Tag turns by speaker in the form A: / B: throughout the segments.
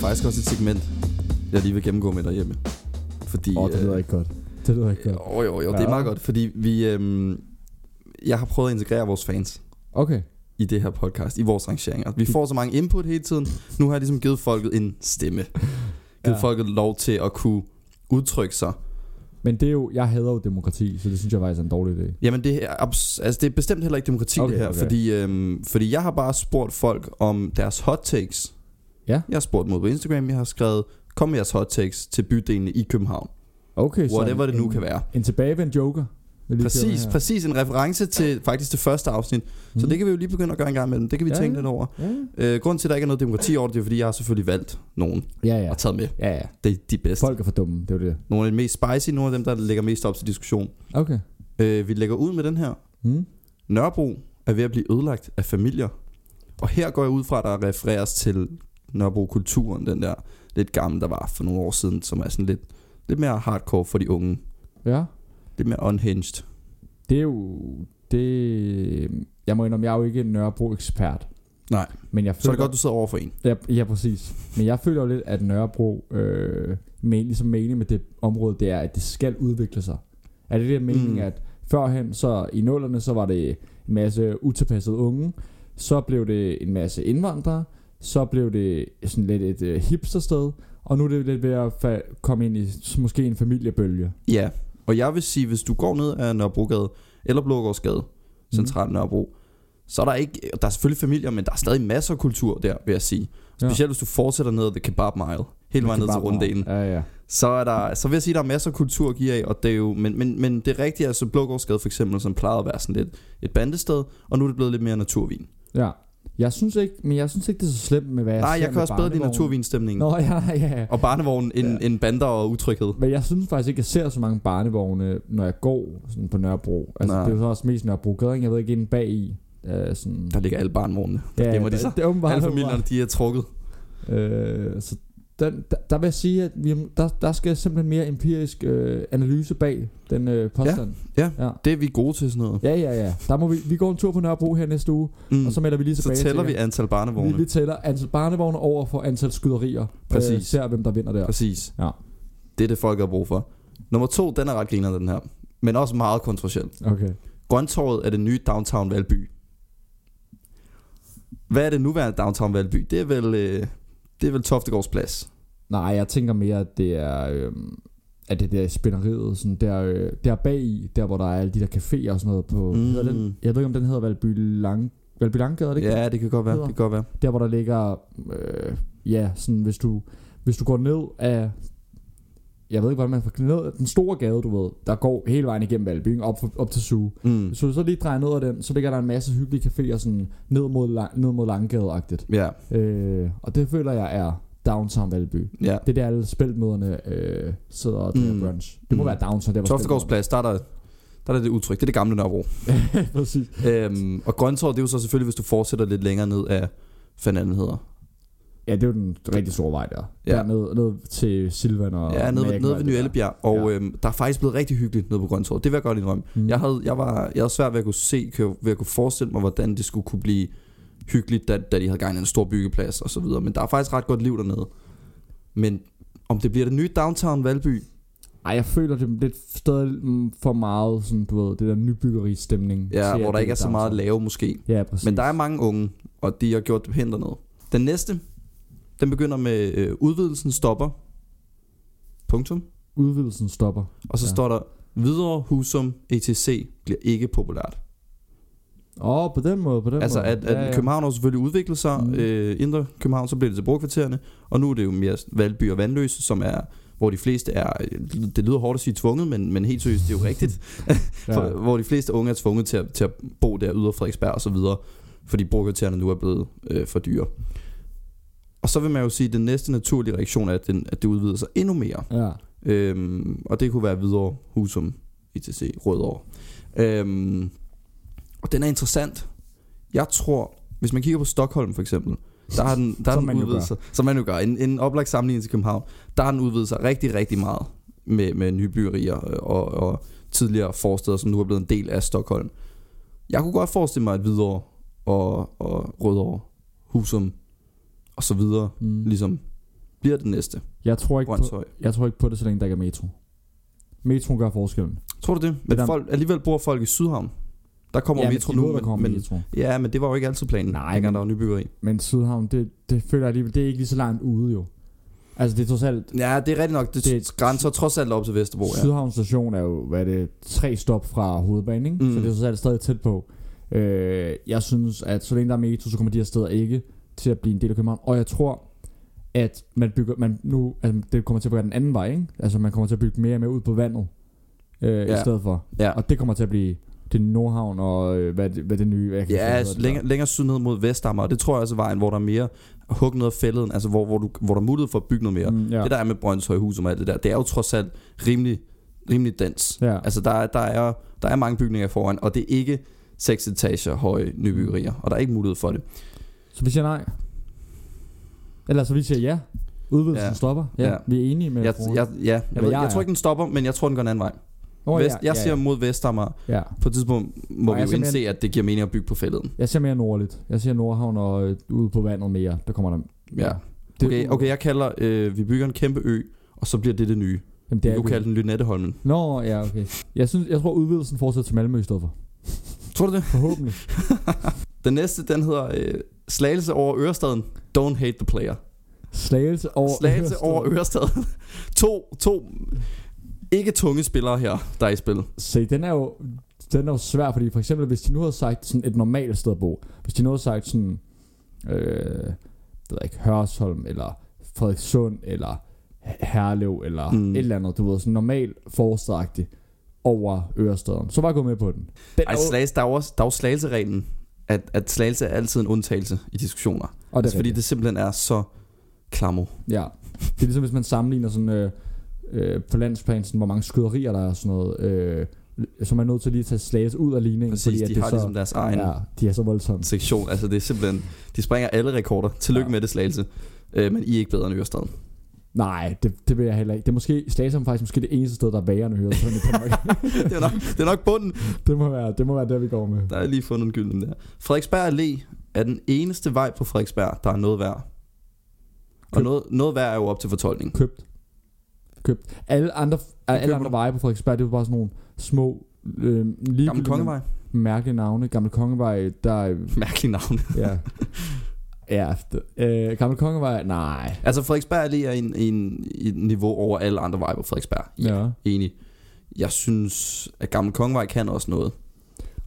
A: faktisk også et segment, jeg lige vil gennemgå med derhjemme. Fordi,
B: Åh, oh, det lyder
A: øh,
B: ikke godt. Det lyder ikke godt.
A: Jo, jo, jo, det er meget godt, fordi vi, øhm, jeg har prøvet at integrere vores fans
B: Okay.
A: i det her podcast, i vores rangeringer. Vi får så mange input hele tiden. Nu har jeg ligesom givet folket en stemme. Givet
B: Ja.
A: folket lov til at kunne udtrykke sig.
B: Men det er jo, jeg hader jo demokrati, så det synes jeg faktisk er en dårlig idé.
A: Jamen det er, abs- altså det er bestemt heller ikke demokrati
B: Okay,
A: det her,
B: okay.
A: fordi, øhm, fordi jeg har bare spurgt folk om deres hot takes.
B: Ja.
A: Jeg har spurgt ud på Instagram, jeg har skrevet, kom jeres hot takes til bydelene i København.
B: Okay,
A: Whatever det nu
B: en,
A: kan være.
B: En tilbagevendt joker.
A: Præcis, præcis en reference til faktisk det første afsnit. Så
B: Mhm.
A: det kan vi jo lige begynde at gøre en gang imellem. Det kan vi
B: Ja,
A: tænke lidt over.
B: Ja,
A: Øh, grunden til, at der ikke er noget demokrati over det, det er, fordi jeg har selvfølgelig valgt nogen
B: ja. ja.
A: og taget med.
B: Ja, ja.
A: Det er de bedste.
B: Folk er for dumme, det er det.
A: Nogle af de mest spicy, nogle af dem, der lægger mest op til diskussion.
B: Okay.
A: Øh, vi lægger ud med den her.
B: Mm.
A: Nørrebro er ved at blive ødelagt af familier. Og her går jeg ud fra, at der refereres til Nørrebro-kulturen, den der lidt gamle, der var for nogle år siden, som er sådan lidt, lidt mere hardcore for de unge.
B: Ja.
A: Lidt mere unhinged.
B: Det er jo... Det... Jeg må indrømme, jeg er jo ikke en Nørrebro-ekspert.
A: Nej.
B: Men jeg
A: Så er
B: føler...
A: det godt, du sidder over for en.
B: Ja, ja, præcis. Men jeg føler jo lidt, at Nørrebro, øh, men, ligesom meningen med det område, det er, at det skal udvikle sig. Er det det mening,
A: Mm.
B: mm. at førhen, så i nullerne, så var det en masse utilpassede unge, så blev det en masse indvandrere, så blev det sådan lidt et øh, hipstersted, og nu er det lidt ved at fa- komme ind i måske en familiebølge.
A: Ja, og jeg vil sige, hvis du går ned ad Nørrebrogade eller Blågårdsgade, centralt Nørrebro, så er der ikke, der er selvfølgelig familier, men der er stadig masser af kultur der, vil jeg sige. Specielt hvis du fortsætter ned ad The Kebab Mile, hele vejen ned til runddelen,
B: Ja, ja.
A: så, er der, så vil jeg sige, der er masser af kultur at give af, og det er jo, men, men, men det er rigtigt, altså Blågårdsgade for eksempel, som plejede at være sådan lidt et bandested, og nu er det blevet lidt mere naturvin.
B: ja. Jeg synes ikke, men jeg synes ikke, det er så slemt med, hvad jeg
A: Nej, jeg kan også bedre lide
B: barnevognen.
A: naturvinstemningen.
B: Nå, ja, ja, ja.
A: Og barnevognen end,
B: Ja.
A: end bander og utryghed.
B: Men jeg synes faktisk ikke, jeg ser så mange barnevogne, når jeg går sådan på Nørrebro. Altså,
A: Nej.
B: det er jo så også mest Nørrebro Jeg ved ikke, inde bag i. Uh, sådan,
A: Der ligger alle barnevognene. Der gemmer de
B: det,
A: sig.
B: det er åbenbart
A: Alle familierne, de er trukket.
B: Øh, så den, der, der vil jeg sige, at vi, der, der skal simpelthen mere empirisk øh, analyse bag den øh, påstand.
A: Ja,
B: ja.
A: Det er vi gode til sådan noget.
B: Ja, ja, ja. Der må vi, vi går en tur på Nørrebro her næste uge,
A: Mm.
B: og så melder vi lige
A: så
B: tilbage
A: tæller
B: til
A: vi antal
B: vi,
A: barnevogne.
B: vi tæller antal barnevogne over for antal skyderier.
A: Præcis.
B: Øh, ser hvem der vinder der.
A: Præcis.
B: Ja.
A: Det er det, folk har brug for. Nummer to, den er ret griner, den her. Men også meget kontroversiel.
B: Okay.
A: Grøntorvet er det nye Downtown Valby. Hvad er det nuværende Downtown Valby? Det er vel, øh, det er vel Toftegårds plads.
B: Nej, jeg tænker mere, at det er... Øh, at det der er spænderiet, sådan der, øh, der bag i, der hvor der er alle de der caféer og sådan noget på,
A: Mm.
B: mm. hedder den, jeg ved ikke om den hedder Valby Lang, Valby Langgade, det ikke?
A: Ja, det kan godt være. Det
B: Hedder.
A: kan godt være.
B: Der hvor der ligger, øh, ja, sådan hvis du, hvis du går ned af, jeg ved ikke hvordan man får ned den store gade, du ved, der går hele vejen igennem Valby, op, op til Suge.
A: Mm.
B: Du så lige drejer ned ad den, så ligger der en masse hyggelige caféer sådan ned mod, lang, ned mod Langgade-agtigt.
A: Ja,
B: Øh, og det føler jeg er downtown Valby.
A: ja.
B: Det er der alle spilmøderne øh, sidder og drikker
A: Mm.
B: brunch. Det må
A: Mm.
B: være downtown, der
A: Toftegårds plads, der er der, der er det udtryk. Det er det gamle Nørrebro.
B: Præcis.
A: øhm, og Grøntorvet, det er jo så selvfølgelig, hvis du fortsætter lidt længere ned af, fanden den hedder.
B: Ja, det er jo den rigtig store vej der.
A: Ja.
B: Der ned, ned til Silvan og
A: Ja,
B: Macken
A: nede
B: og
A: ved
B: alt
A: Ny
B: det der.
A: Ellebjerg. Og
B: Ja.
A: øhm, der er faktisk blevet rigtig hyggeligt nede på Grøntorvet. Det vil jeg godt indrømme.
B: Mm.
A: Jeg havde, jeg, var, jeg havde svært ved at kunne se, ved at kunne forestille mig, hvordan det skulle kunne blive hyggeligt, da, da de havde gang i en stor byggeplads og så videre. Men der er faktisk ret godt liv dernede. Men om det bliver det nye Downtown Valby,
B: Ej, jeg føler det lidt stadig for meget sådan, du ved, det der nybyggeri stemning.
A: ja, hvor der ikke er så meget at lave måske.
B: Ja, præcis.
A: Men der er mange unge, og de har gjort det pænt dernede. Den næste, den begynder med øh, udvidelsen stopper. Punktum.
B: Udvidelsen stopper.
A: Og så ja. Står der, videre Husum ETC bliver ikke populært.
B: Åh, oh, på den måde, på den
A: Altså
B: måde.
A: at, at ja, ja. København har selvfølgelig udviklet sig, mm. Øh, indre København, så blev det til brugkvartererne, og nu er det jo mere Valby og Vandløse, som er, hvor de fleste er, det lyder hårdt at sige tvunget, men, men helt seriøst, det er jo rigtigt, for,
B: ja.
A: hvor de fleste unge er tvunget til at, til at bo der yder Frederiksberg og så videre, fordi brugkvartererne nu er blevet øh, for dyre. Og så vil man jo sige, at den næste naturlige reaktion er, at, den, at det udvider sig endnu mere.
B: ja.
A: Øhm, og det kunne være videre Husum, ITC, Rødovre. Øhm, og den er interessant. Jeg tror, hvis man kigger på Stockholm for eksempel, der har den, der har den udvidet sig, som man jo gør, en, en oplagt sammenligning til København, der har den udvidet sig rigtig, rigtig meget med, med nye byggerier og, og tidligere forsteder, som nu er blevet en del af Stockholm. Jeg kunne godt forestille mig, at Hvidovre og, og Rødovre, Husum og så videre,
B: Mm.
A: ligesom bliver det næste.
B: Jeg tror, ikke på, jeg tror ikke på det, så længe der ikke er metro. Metro gør forskellen.
A: Tror du det? Men
B: der-
A: folk, alligevel bor folk i Sydhavn. Der kommer
B: ja,
A: metro nu, men,
B: kommer
A: men,
B: metro.
A: ja, men det var jo ikke altid planen.
B: Nej,
A: dengang der var nybyggeri.
B: Men Sydhavn, det, det føler jeg alligevel, det er ikke lige så langt ude jo. Altså det er trods alt,
A: Ja, det er rigtigt nok. Det,
B: Det-
A: det grænser trods alt op til Vesterbro, ja.
B: Sydhavn station er jo, hvad er det, tre stop fra hovedbanen, ikke?
A: Mm.
B: Så det er trods alt stadig tæt på. Øh, jeg synes, at så længe der er metro, så kommer de her steder ikke til at blive en del af København. Og jeg tror, at man bygger, man nu, altså det kommer til at være den anden vej, ikke? Altså man kommer til at bygge mere og mere ud på vandet, øh, ja. I stedet for.
A: Ja,
B: Og det kommer til at blive det Nordhavn og øh, hvad, det, hvad det nye, hvad jeg kan
A: ja altså,
B: hvad
A: længere, længere syd ned mod Vestammer, og det tror jeg også er vejen, hvor der er mere hug noget af fælden, altså hvor, hvor, du, hvor der er mulighed for at bygge noget mere.
B: hedder. Mm, ja.
A: Det der er med Brøndshøj Hus og alt det der, det er jo trods alt rimelig, rimelig dans.
B: ja.
A: Altså der er, der, er, der er mange bygninger foran, og det er ikke seks etager høje nybyggerier, og der er ikke mulighed for det.
B: Så vi siger nej. Eller så vi siger ja. Udvidelsen ja.
A: Ja.
B: stopper. Ja,
A: Ja.
B: Vi er enige med
A: Jeg, jeg, ja, jeg, ved,
B: jeg
A: jeg tror ikke, den stopper, men jeg tror, den går en anden vej.
B: Åh,
A: Vest, jeg siger
B: ja.
A: mod Vestammer.
B: ja.
A: På et tidspunkt må
B: Og
A: vi jo indse, at det giver mening at bygge på fælleden.
B: Jeg ser mere nordligt. Jeg ser Nordhavn og øh, ude på vandet mere. Der kommer der...
A: Ja.
B: Det,
A: Okay, okay, jeg kalder, øh, vi bygger en kæmpe ø, og så bliver det det nye.
B: Jamen, det er
A: du
B: vi-
A: kalde den Lynetteholmen.
B: Nå, ja, okay. Jeg, synes, jeg tror, udvidelsen fortsætter til Malmø i stedet for.
A: Tror du det?
B: Forhåbentlig.
A: Den næste, den hedder øh, Slagelse over Ørestaden. Don't hate the player.
B: Slagelse over
A: Slagelse
B: Ørestaden.
A: over Ørestaden. to, to ikke tunge spillere her, der er i spil.
B: Se, den er jo den er jo svær, fordi for eksempel, hvis de nu havde sagt sådan et normalt sted at bo, hvis de nu havde sagt sådan, øh, det ved ikke, Hørsholm, eller Frederikssund, eller Herlev, eller
A: Mm.
B: et eller andet, du ved, sådan normalt forstræktigt over Ørestaden, så var jeg gået med på den. den
A: Ej, slagelse, der er jo også der er jo slagelsereglen, at, at slagelse er altid en undtagelse i diskussioner.
B: og det
A: Altså, fordi det simpelthen er så klammer.
B: Ja, det er ligesom hvis man sammenligner sådan øh, øh, på landsplan, sådan, hvor mange skyderier der er og sådan noget, øh, så er man nødt til lige at tage slagelse ud af ligningen,
A: Præcis,
B: fordi at
A: de
B: det
A: har
B: så,
A: ligesom deres egen
B: ja, de er så voldsomme.
A: sektion. Altså det er simpelthen, de springer alle rekorder. Tillykke
B: Ja.
A: med det slagelse. Øh, men I er ikke bedre end Ørestaden.
B: Nej, det, det vil jeg heller ikke. Det er måske, Slagelse er faktisk måske det eneste sted, der er værre end i Danmark.
A: det, er nok, det er nok bunden.
B: det, må være, det må være der, vi går med.
A: Der er lige fundet en gylden der. Frederiksberg Allé er den eneste vej på Frederiksberg, der er noget værd. Og
B: Køb.
A: noget, noget værd er jo op til fortolkning.
B: Købt. Købt. Alle andre, alle andre veje på Frederiksberg, det er jo bare sådan nogle små, øh, ligegyldige,
A: Kongevej.
B: mærkelige navne. Gamle Kongevej, der er,
A: Mærkelig navn.
B: ja. ja, det- øh, Gamle Kongevej, nej.
A: altså Frederiksberg er en, en, et niveau over alle andre veje på Frederiksberg.
B: Ja.
A: Enig. Jeg synes, at Gammel Kongevej kan også noget.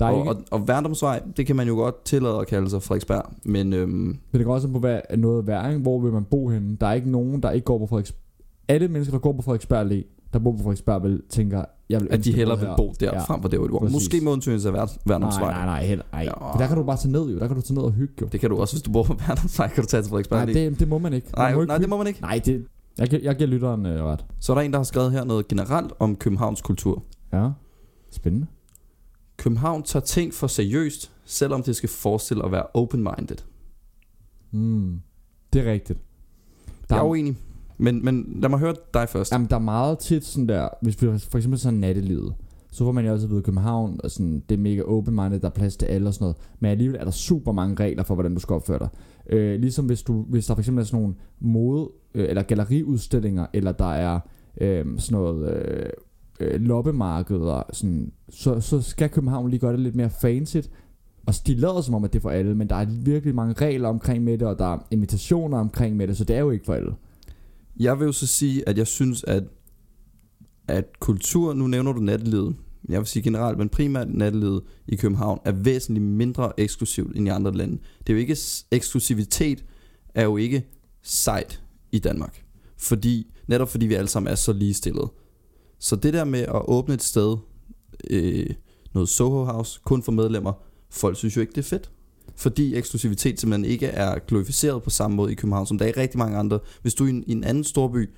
B: Der er
A: og,
B: ikke,
A: og, og Værndomsvej, det kan man jo godt tillade at kalde sig Frederiksberg. Men øhm,
B: men det går også på, hvad noget værd, ikke? Hvor vil man bo henne? Der er ikke nogen, der ikke går på Frederiksberg. Alle mennesker, der går på Frederiksberg Allé, der bor på Frederiksberg, vil tænker, jeg vil
A: at de hellere vil bo der, Ja. frem for der, hvor de bor.
B: Præcis.
A: Måske med undtagelse af Vær- Værndomsvej.
B: Nej, nej, nej, heller, ej.
A: Ja.
B: For der kan du bare tage ned jo. Der kan du tage ned og hygge jo.
A: Det kan du også, hvis du bor på Værndomsvej, kan du tage til Frederiksberg.
B: Nej, det, det må man ikke. Man
A: nej,
B: må ikke
A: nej, det må man ikke.
B: Nej, det, jeg, jeg giver lytteren øh, ret.
A: Så er der en, der har skrevet her noget generelt om Københavns kultur.
B: Ja. Spændende.
A: København tager ting for seriøst, selvom det skal forestille at være open-minded.
B: Mm. Det er rigtigt. Der
A: Jeg er
B: er,
A: uenig. Men, men lad mig høre dig først.
B: jamen, der er meget tit sådan der, hvis vi for eksempel sådan nattelivet, så får man jo altid ved København og sådan, det er mega open-minded, der er plads til alle og sådan noget. Men alligevel er der super mange regler for, hvordan du skal opføre dig. Øh, ligesom hvis, du, hvis der for eksempel er sådan nogle mode- øh, eller galleriudstillinger, eller der er øh, sådan noget øh, øh, loppemarkeder, sådan, så, så skal København lige gøre det lidt mere fancy. Og de lader som om, at det er for alle, men der er virkelig mange regler omkring med det, og der er invitationer omkring med det, så det er jo ikke for alle.
A: Jeg vil jo så sige, at jeg synes, at, at kultur, nu nævner du nattelivet, jeg vil sige generelt, men primært nattelivet i København, er væsentligt mindre eksklusivt end i andre lande. Det er jo ikke, eksklusivitet er jo ikke sejt i Danmark. Fordi, netop fordi vi alle sammen er så ligestillede. Så det der med at åbne et sted, øh, noget Soho House, kun for medlemmer, folk synes jo ikke, det er fedt. Fordi eksklusivitet simpelthen ikke er glorificeret på samme måde i København, som der er i rigtig mange andre. Hvis du er i en, i en anden storby,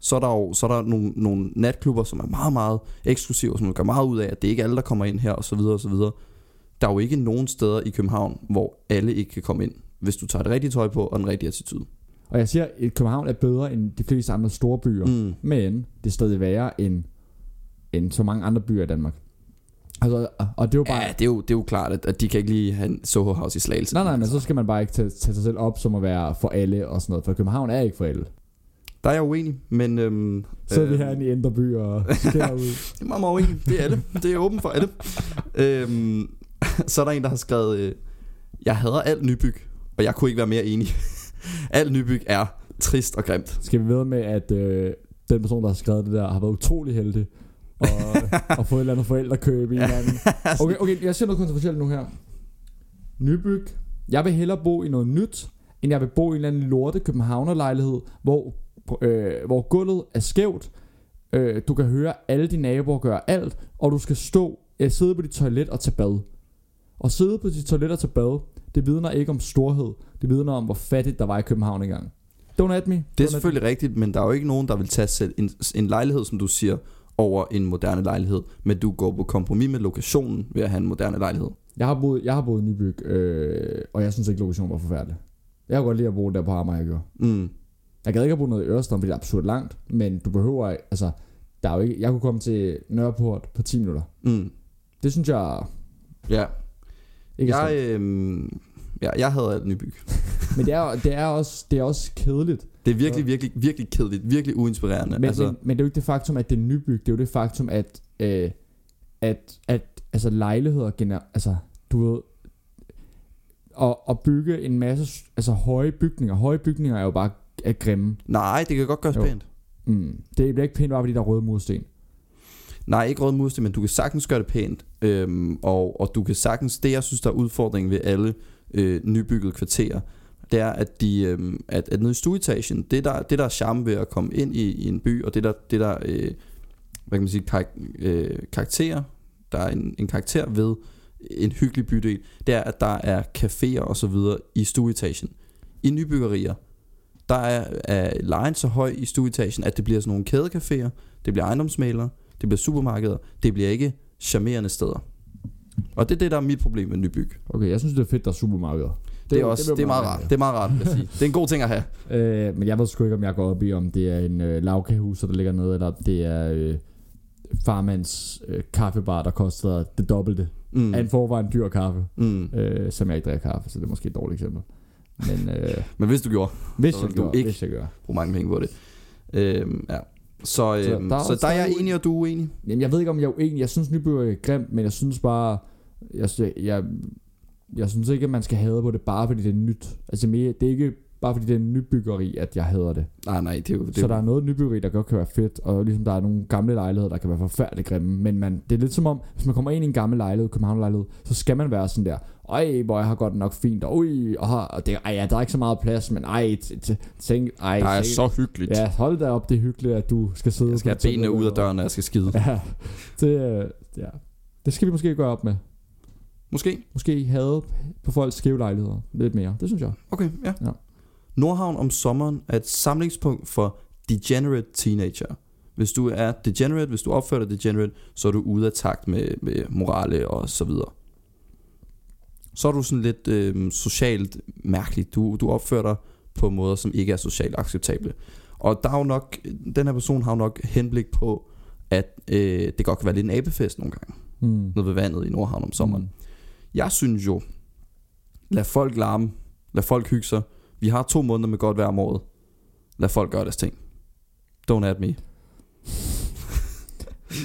A: så er der jo så er der nogle, nogle natklubber, som er meget, meget eksklusive, som gør meget ud af, at det ikke er alle, der kommer ind her, og så videre, og så videre. Der er jo ikke nogen steder i København, hvor alle ikke kan komme ind, hvis du tager det rigtige tøj på, og den rigtige attitude.
B: Og jeg siger, at København er bedre end de fleste andre store byer. Mm. men det er stadig værre end, end så mange andre byer i Danmark. Altså, og det er jo bare...
A: Ja, det er jo, det er jo klart, at, at de kan ikke lige have en Soho House i Slagelse.
B: Nej, nej, men så skal man bare ikke tage, tage sig selv op som at være for alle og sådan noget, for København er ikke for alle.
A: Der er jeg uenig, men... Øhm,
B: Så er vi
A: øh,
B: herinde i Indreby og skærer ud.
A: Det er meget, meget uenig. Det er alle. Det er åbent for alle. øhm, så er der en, der har skrevet, øh, jeg hader alt nybyg, og jeg kunne ikke være mere enig. alt nybyg er trist og grimt.
B: Skal vi ved med, at øh, den person, der har skrevet det der, har været utrolig heldig. Og, og fået et eller andet forældrekøb i en eller anden. Okay, okay, jeg siger noget kontroversielt nu her. Nybyg. Jeg vil hellere bo i noget nyt, end jeg vil bo i en eller anden lorte københavnerlejlighed, hvor, øh, hvor gulvet er skævt. Øh, du kan høre alle dine naboer gøre alt, og du skal stå, øh, sidde på dit toilet og tage bad. Og sidde på dit toilet og tage bad, det vidner ikke om storhed. Det vidner om, hvor fattigt der var i København engang. Don't at me.
A: Det er
B: Don't
A: selvfølgelig rigtigt, men der er jo ikke nogen, der vil tage selv en, en lejlighed, som du siger, over en moderne lejlighed. Men du går på kompromis med lokationen ved at have en moderne lejlighed.
B: Jeg har boet, jeg har boet i Nybyg, øh, og jeg synes ikke, lokationen var forfærdelig. Jeg kunne godt lide at bo der på Amager, jeg gjorde.
A: Mm.
B: Jeg gad ikke at bo noget i Ørestaden, fordi det er absurd langt, men du behøver, altså, der er jo ikke, jeg kunne komme til Nørreport på 10 minutter.
A: Mm.
B: Det synes jeg
A: Ja.
B: ikke
A: Jeg, øhm, ja, jeg havde alt nybyg.
B: Men det er, det, er også, det er også kedeligt.
A: Det er virkelig, virkelig, virkelig kedeligt. Virkelig uinspirerende.
B: Men,
A: altså,
B: men, men det er jo ikke det faktum, at det er nybyg. Det er jo det faktum, at, øh, at, at altså lejligheder gener, altså du ved, at, at bygge en masse altså høje bygninger. Høje bygninger er jo bare er grimme.
A: nej, det kan godt gøres
B: Jo.
A: pænt.
B: Mm. Det bliver ikke pænt bare fordi der er røde mursten.
A: Nej, ikke rød mursten, men du kan sagtens gøre det pænt. Øhm, og, og du kan sagtens, det jeg synes, der er udfordringen ved alle øh, nybyggede kvarterer, det er, at, de, øh, at, at nede i stueetagen, det der, det der er charme ved at komme ind i, i en by, og det der, det der øh, hvad kan man sige, kar, øh, karakter, der er en, en karakter ved en hyggelig bydel, det er, at der er caféer og så videre i stueetagen. I nybyggerier, der er, er lejen så høj i stueetagen, at det bliver sådan nogle kædecaféer, det bliver ejendomsmalere, det bliver supermarkeder, det bliver ikke charmerende steder. Og det er det, der er mit problem med nybyg. Det,
B: Okay, jeg synes, det er fedt, der er supermarkeder.
A: det er også, det,
B: vil
A: er meget rart. Det er meget rart, vil jeg sige. Det er en god ting at have.
B: Øh, men jeg ved sgu ikke, om jeg går op i, om det er en øh, lavkagehus, der ligger nede, eller om det er øh, farmands øh, kaffebar, der koster det dobbelte. Mm. Af en forvejen dyr kaffe,
A: Mm.
B: øh, som jeg ikke drikker kaffe, så det er måske et dårligt eksempel. Men øh,
A: Men hvis du gjorde,
B: hvis,
A: Så
B: jeg
A: du
B: gør,
A: ikke-
B: hvis jeg gør.
A: brug mange penge på det. Øhm, ja. Så, øhm,
B: Så der er
A: så der er jeg enig, og du er uenig.
B: Jamen, jeg ved ikke, om jeg er uenig. Jeg synes, Nybyg er grimt, men jeg synes bare... Jeg, jeg, jeg, synes ikke, at man skal hade på det, bare fordi det er nyt. Altså, det er ikke bare fordi det er en nybyggeri, at jeg hader det.
A: Nej, nej, det er jo... Det,
B: Så der er noget nybyggeri, der godt kan være fedt, og ligesom der er nogle gamle lejligheder, der kan være forfærdeligt grimme. Men man, det er lidt som om, hvis man kommer ind i en gammel lejlighed, København lejlighed, så skal man være sådan der, ej, hvor jeg har godt nok fint, og, ui, og, har- og det, ej, ja, der er ikke så meget plads, men ej, tænk, ej,
A: der er så hyggeligt.
B: Ja, hold da op, det er hyggeligt, at du skal sidde
A: Jeg skal have benene ud af
B: og-
A: døren, når jeg skal skide.
B: Ja, det, øh, ja. det skal vi måske gøre op med.
A: Måske.
B: Måske have på folks skæve lejligheder lidt mere. Det synes jeg.
A: Okay, ja.
B: Ja.
A: Nordhavn om sommeren er et samlingspunkt for degenerate teenager. Hvis du er degenerate, hvis du opfører dig degenerate, så er du ude af takt med, med morale og så videre. Så er du sådan lidt øh, socialt mærkelig. Du, du opfører dig på måder, som ikke er socialt acceptable. Og der er jo nok, den her person har jo nok henblik på, at øh, det godt kan være lidt en abefest nogle gange.
B: Mm.
A: Noget ved vandet i Nordhavn om sommeren. Jeg synes jo, lad folk larme, lad folk hygge sig. Vi har to måneder med godt vejr om året. Lad folk gøre deres ting. Don't at me.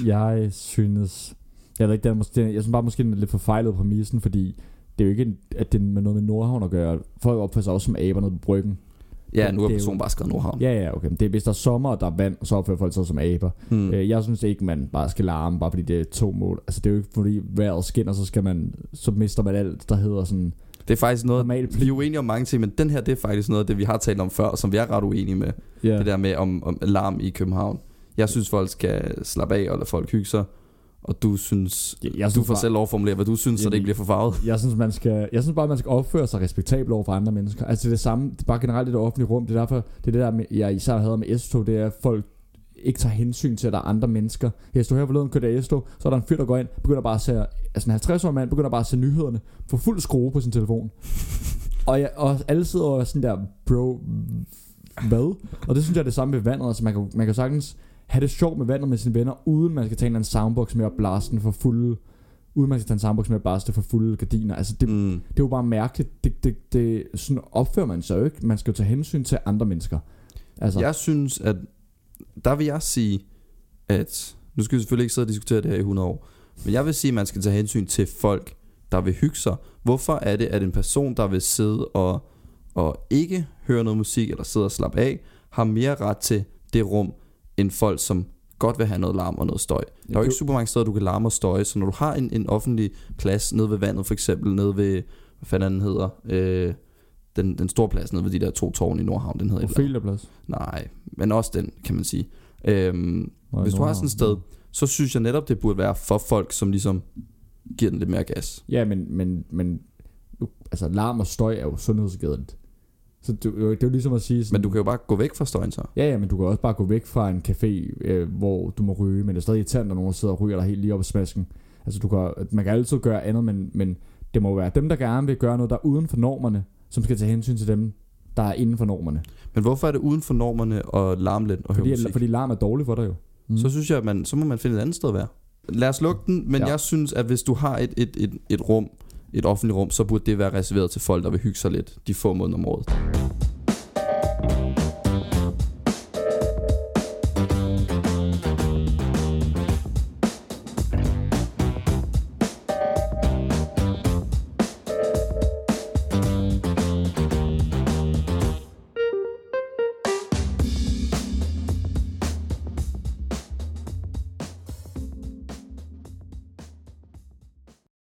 B: Jeg synes... Jeg ved ikke, det er måske, jeg synes bare måske, den er lidt forfejlet præmissen, fordi det er jo ikke, at det er noget med Nordhavn at gøre. Folk opfører sig også som aber nede på bryggen.
A: Ja,
B: Men
A: nu har
B: er jo-
A: personen bare skrevet Nordhavn.
B: Ja, ja, okay. Det er, hvis der er sommer, og der er vand, så opfører folk sig som aber.
A: Hmm.
B: Mm. Øh, jeg synes ikke, man bare skal larme, bare fordi det er to mål. Altså, det er jo ikke, fordi vejret skinner, så skal man, så mister man alt, der hedder sådan
A: Det er faktisk noget,
B: normal
A: vi er uenige om mange ting, men den her, det er faktisk noget af det, vi har talt om før, som vi er ret uenige med.
B: Ja.
A: Det der med om, om alarm i København. Jeg synes, folk skal slappe af og lade folk hygge sig. Og du synes,
B: Jeg, jeg
A: du
B: synes
A: får
B: bare-
A: selv lov at formulere, hvad du synes, så det ikke bliver for farvet.
B: Jeg synes, man skal, jeg synes bare, man skal opføre sig respektabelt over for andre mennesker. Altså det er det samme, det er bare generelt i det offentlige rum. Det er derfor, det er det der, med, jeg især havde med S-tog, det er, at folk ikke tager hensyn til, at der er andre mennesker. Jeg stod her forleden, kørte jeg så er der en fyr, der går ind, begynder bare at se, altså en 50-årig mand, begynder bare at se nyhederne, for fuld skrue på sin telefon. og, jeg, og alle sidder og sådan der, bro, hvad? Og det synes jeg er det samme med vandet. Altså man kan, man kan sagtens have det sjovt med vandet med sine venner, uden man skal tage en eller anden soundbox med og blaste den for fulde, uden man skal tage en soundbox med og blaste for fulde gardiner. Altså det,
A: Mm.
B: det er jo bare mærkeligt. Det, det, det, sådan opfører man sig jo ikke. Man skal jo tage hensyn til andre mennesker. Altså,
A: Jeg synes, at der vil jeg sige, at nu skal vi selvfølgelig ikke sidde og diskutere det her i 100 år, men jeg vil sige, at man skal tage hensyn til folk, der vil hygge sig. Hvorfor er det, at en person, der vil sidde og, og ikke høre noget musik, eller sidde og slappe af, har mere ret til det rum, end folk, som godt vil have noget larm og noget støj. Der er jo ikke super mange steder, du kan larme og støje, så når du har en, en offentlig plads nede ved vandet, for eksempel nede ved, hvad fanden den hedder, øh, den, den store plads nede ved de der to tårne i Nordhavn, den hedder.
B: Opheliaplads.
A: Nej, men også den, kan man sige. Øhm,
B: i
A: hvis du har sådan et sted, så synes jeg netop, det burde være for folk, som ligesom giver den lidt mere gas.
B: Ja, men, men, men nu- altså, larm og støj er jo sundhedsskadeligt. Så det, det er jo ligesom at sige sådan,
A: Men du kan jo bare gå væk fra støjen så.
B: Ja, ja, men du kan også bare gå væk fra en café, øh, hvor du må ryge, men det er stadig irriterende, når nogen sidder og ryger dig helt lige op i smasken. Altså, du kan, man kan altid gøre andet, men, men det må være dem, der gerne vil gøre noget, der er uden for normerne, som skal tage hensyn til dem, der er inden for normerne.
A: Men hvorfor er det uden for normerne og larme lidt og høre
B: Fordi,
A: musik?
B: fordi larm er dårligt for dig jo. Mm.
A: Så synes jeg, at man, så må man finde et andet sted at være. Lad os lukke den, men ja. jeg synes, at hvis du har et, et, et, et rum, et offentligt rum, så burde det være reserveret til folk, der vil hygge sig lidt de få måneder om året.